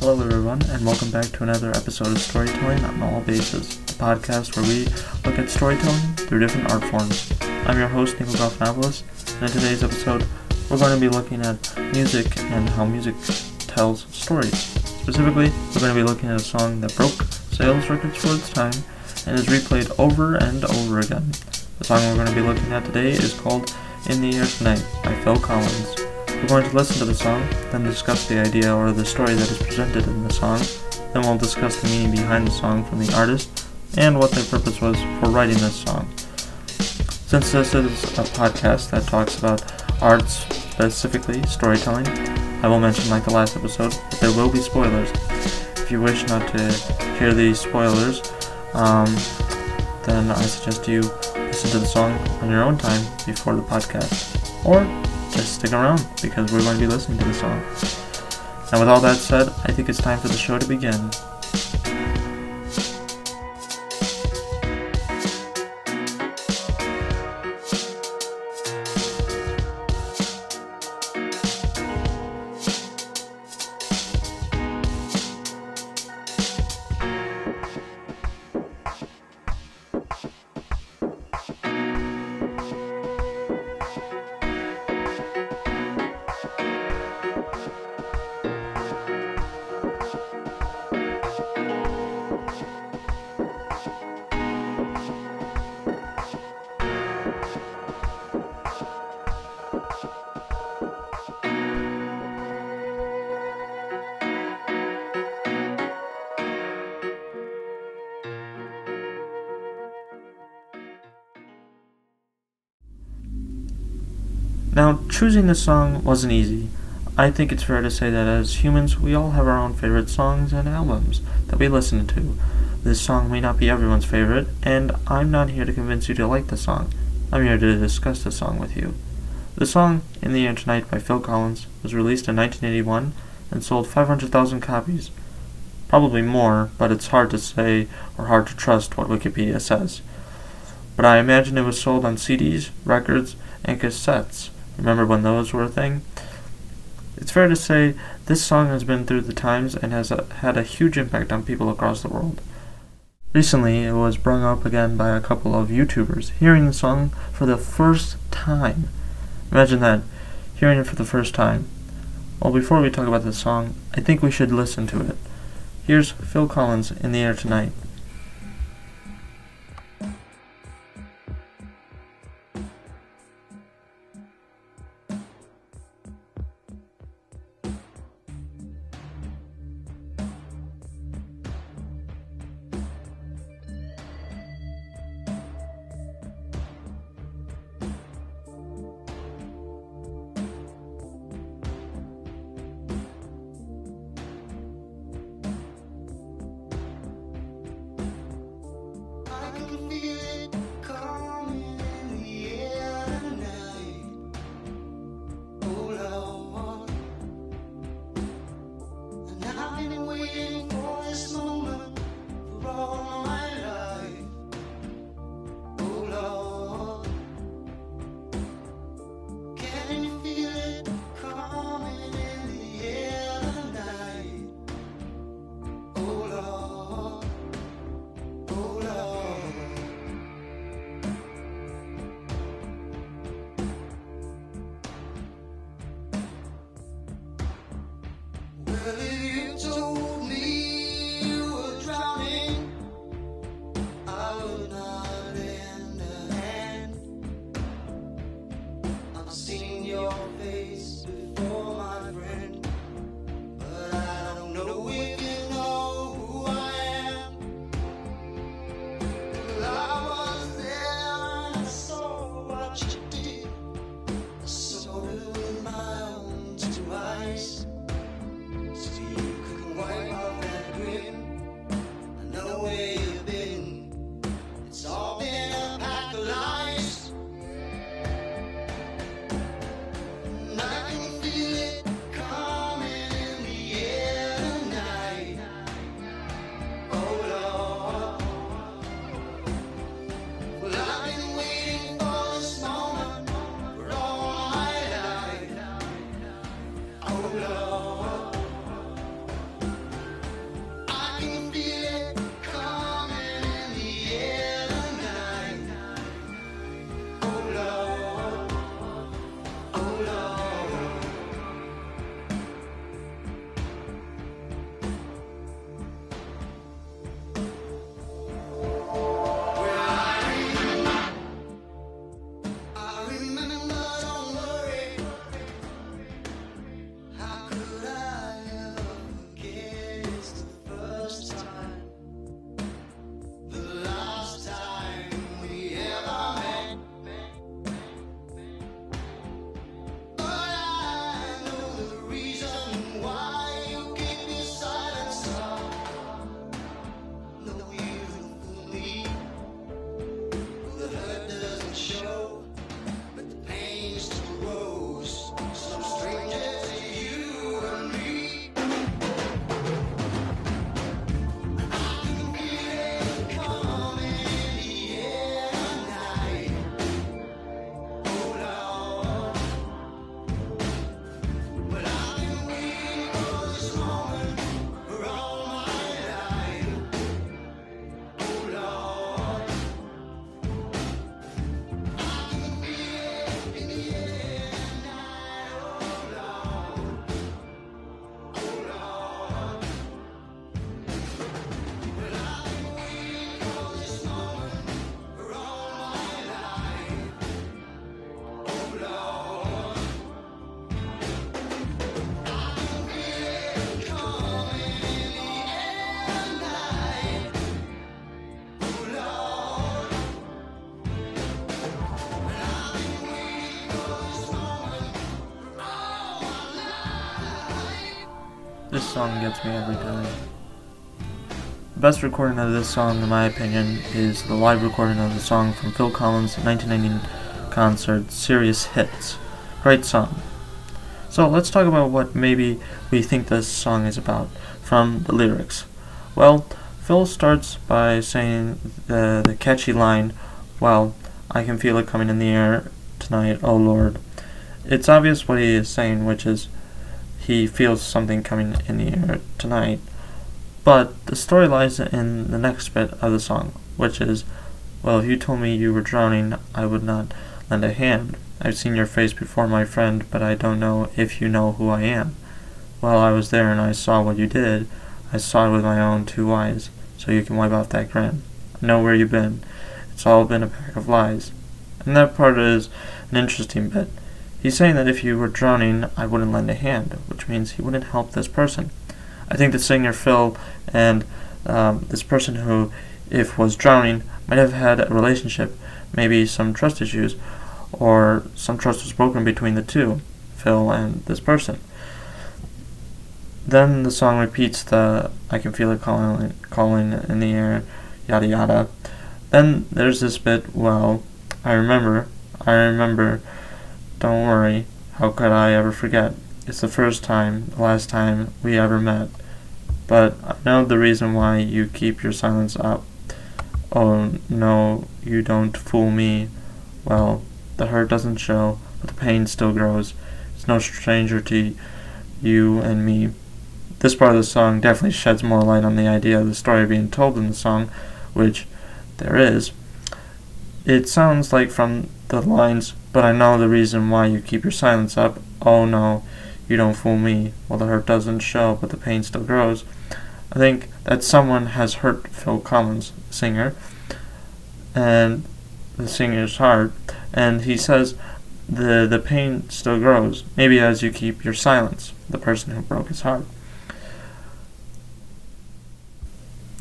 Hello, everyone, and welcome back to another episode of Storytelling on All Bases, the podcast where we look at storytelling through different art forms. I'm your host, Nico Gofnopoulos, and in today's episode, we're going to be looking at music and how music tells stories. Specifically, we're going to be looking at a song that broke sales records for its time and is replayed over and over again. The song we're going to be looking at today is called In the Air Tonight by Phil Collins. We're going to listen to the song, then discuss the idea or the story that is presented in the song. Then we'll discuss the meaning behind the song from the artist and what their purpose was for writing this song. Since this is a podcast that talks about arts, specifically storytelling, I will mention, like the last episode, that there will be spoilers. If you wish not to hear these spoilers, um, then I suggest you listen to the song on your own time before the podcast. Or just stick around because we're going to be listening to the song. And with all that said, I think it's time for the show to begin. Now, choosing the song wasn't easy. I think it's fair to say that as humans, we all have our own favorite songs and albums that we listen to. This song may not be everyone's favorite, and I'm not here to convince you to like the song. I'm here to discuss the song with you. The song, In the Air Tonight by Phil Collins, was released in 1981 and sold 500,000 copies. Probably more, but it's hard to say or hard to trust what Wikipedia says. But I imagine it was sold on CDs, records, and cassettes Remember when those were a thing? It's fair to say this song has been through the times and has a, had a huge impact on people across the world. Recently, it was brought up again by a couple of YouTubers hearing the song for the first time. Imagine that, hearing it for the first time. Well, before we talk about the song, I think we should listen to it. Here's Phil Collins in the air tonight. This song gets me every time. The best recording of this song, in my opinion, is the live recording of the song from Phil Collins' 1990 concert, Serious Hits. Great song. So let's talk about what maybe we think this song is about from the lyrics. Well, Phil starts by saying the, the catchy line, Well, I can feel it coming in the air tonight, oh Lord. It's obvious what he is saying, which is he feels something coming in the air tonight. But the story lies in the next bit of the song, which is, Well, if you told me you were drowning, I would not lend a hand. I've seen your face before, my friend, but I don't know if you know who I am. Well, I was there and I saw what you did. I saw it with my own two eyes, so you can wipe off that grin. I know where you've been. It's all been a pack of lies. And that part is an interesting bit. He's saying that if you were drowning, I wouldn't lend a hand, which means he wouldn't help this person. I think the singer Phil and um, this person who, if was drowning, might have had a relationship, maybe some trust issues, or some trust was broken between the two, Phil and this person. Then the song repeats the I can feel it calling calling in the air, yada yada. Then there's this bit, well, I remember, I remember, don't worry, how could I ever forget? It's the first time, the last time we ever met. But I know the reason why you keep your silence up. Oh, no, you don't fool me. Well, the hurt doesn't show, but the pain still grows. It's no stranger to you and me. This part of the song definitely sheds more light on the idea of the story being told in the song, which there is. It sounds like from the lines, but I know the reason why you keep your silence up. Oh no, you don't fool me. Well, the hurt doesn't show, but the pain still grows. I think that someone has hurt Phil Collins, singer, and the singer's heart, and he says the the pain still grows. Maybe as you keep your silence, the person who broke his heart.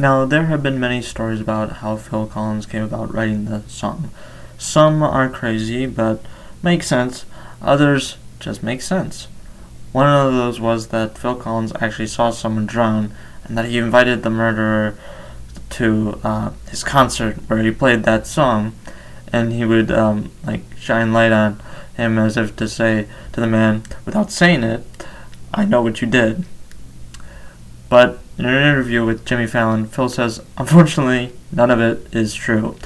Now, there have been many stories about how Phil Collins came about writing the song. Some are crazy, but make sense. Others just make sense. One of those was that Phil Collins actually saw someone drown, and that he invited the murderer to uh, his concert where he played that song, and he would um, like shine light on him as if to say to the man, without saying it, "I know what you did." But in an interview with Jimmy Fallon, Phil says, unfortunately, none of it is true.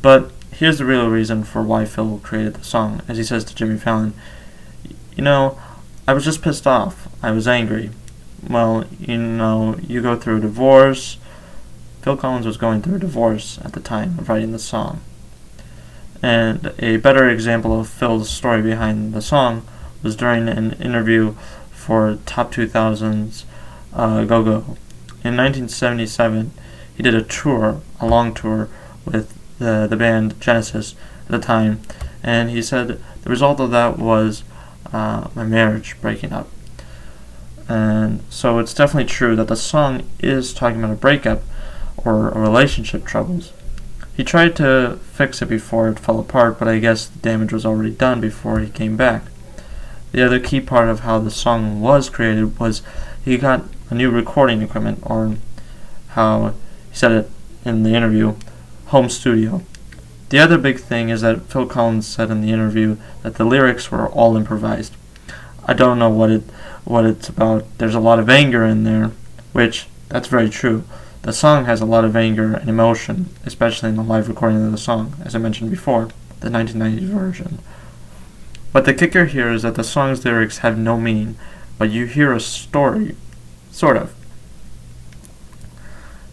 But here's the real reason for why Phil created the song, as he says to Jimmy Fallon, You know, I was just pissed off. I was angry. Well, you know, you go through a divorce. Phil Collins was going through a divorce at the time of writing the song. And a better example of Phil's story behind the song was during an interview for Top 2000's uh, Go Go. In 1977, he did a tour, a long tour, with the, the band Genesis at the time, and he said the result of that was uh, my marriage breaking up. And so it's definitely true that the song is talking about a breakup or a relationship troubles. He tried to fix it before it fell apart, but I guess the damage was already done before he came back. The other key part of how the song was created was he got a new recording equipment, or how he said it in the interview, home studio. The other big thing is that Phil Collins said in the interview that the lyrics were all improvised. I don't know what it what it's about. There's a lot of anger in there, which that's very true. The song has a lot of anger and emotion, especially in the live recording of the song, as I mentioned before, the 1990 version. But the kicker here is that the song's lyrics have no meaning, but you hear a story Sort of.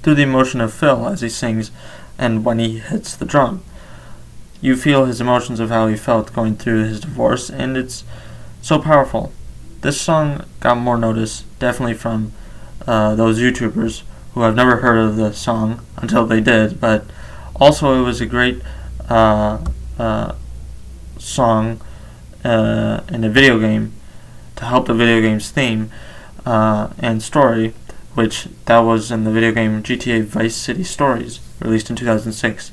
Through the emotion of Phil as he sings and when he hits the drum. You feel his emotions of how he felt going through his divorce, and it's so powerful. This song got more notice, definitely from uh, those YouTubers who have never heard of the song until they did, but also it was a great uh, uh, song uh, in a video game to help the video game's theme uh, and story, which that was in the video game GTA Vice City Stories, released in 2006,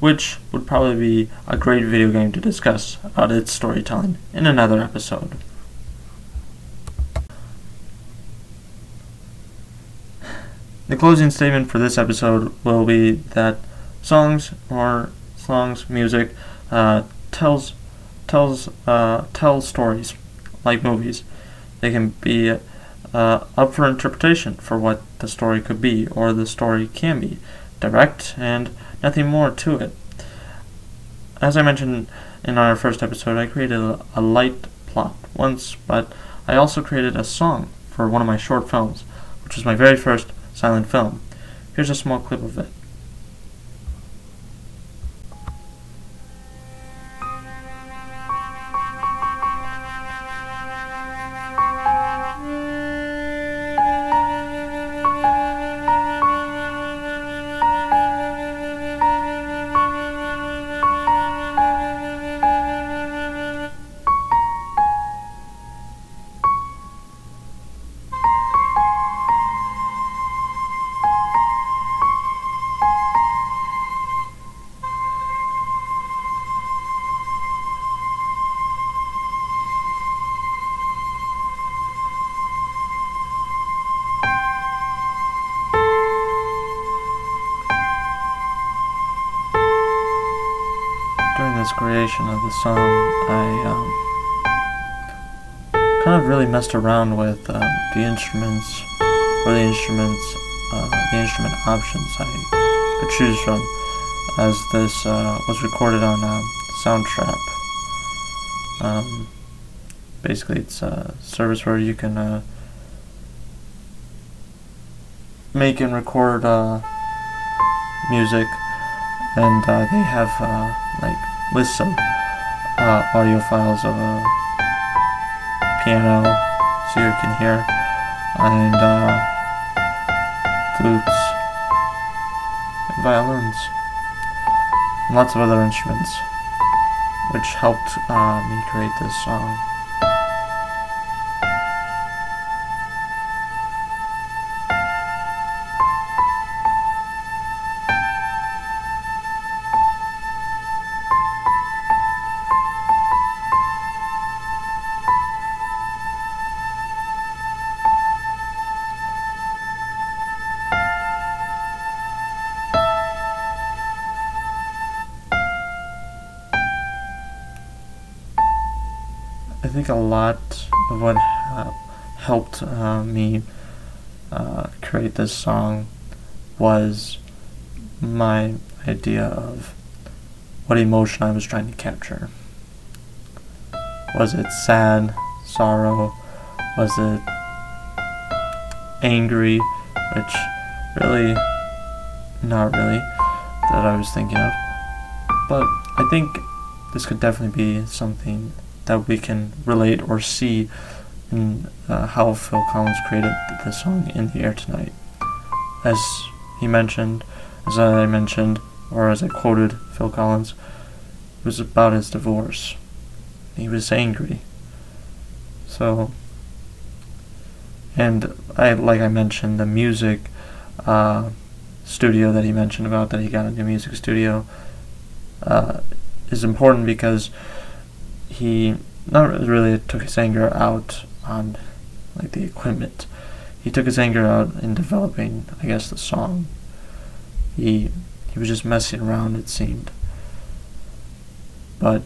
which would probably be a great video game to discuss about its storytelling in another episode. The closing statement for this episode will be that songs or songs, music, uh, tells tells uh, tells stories like movies. They can be uh, up for interpretation for what the story could be or the story can be, direct and nothing more to it. As I mentioned in our first episode, I created a, a light plot once, but I also created a song for one of my short films, which was my very first silent film. Here's a small clip of it. During this creation of the song, I um, kind of really messed around with uh, the instruments or the instruments, uh, the instrument options I could choose from, as this uh, was recorded on um, Soundtrap. Um, basically, it's a service where you can uh, make and record uh, music and uh, they have uh, like lists some uh, audio files of a piano, so you can hear, and uh, flutes, and violins, and lots of other instruments, which helped uh, me create this song. Think a lot of what ha- helped uh, me uh, create this song was my idea of what emotion I was trying to capture. Was it sad, sorrow? Was it angry? Which really, not really, that I was thinking of. But I think this could definitely be something that we can relate or see in uh, how Phil Collins created the song In the Air Tonight. As he mentioned, as I mentioned, or as I quoted Phil Collins, it was about his divorce. He was angry. So, and I like I mentioned the music uh, studio that he mentioned about that he got a new music studio uh, is important because he not really took his anger out on like the equipment. He took his anger out in developing, I guess, the song. He he was just messing around, it seemed. But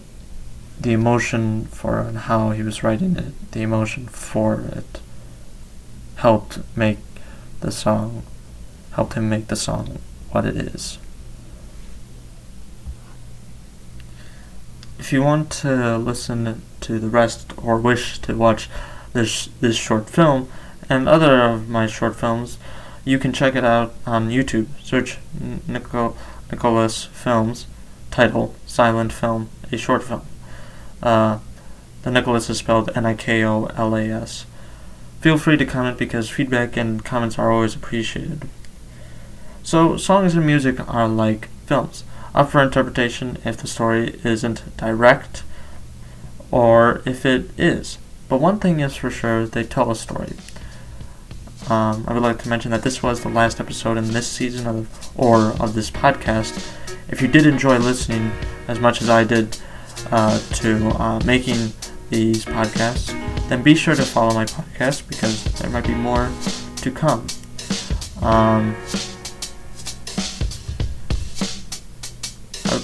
the emotion for and how he was writing it, the emotion for it, helped make the song, helped him make the song what it is. If you want to listen to the rest or wish to watch this this short film and other of my short films, you can check it out on YouTube. Search Nico, Nikolas Films, title Silent Film, a short film. Uh, the Nikolas is spelled N-I-K-O-L-A-S. Feel free to comment because feedback and comments are always appreciated. So, songs and music are like films up for interpretation if the story isn't direct or if it is. But one thing is for sure, they tell a story. Um, I would like to mention that this was the last episode in this season of or of this podcast. If you did enjoy listening as much as I did uh, to uh, making these podcasts, then be sure to follow my podcast because there might be more to come. Um,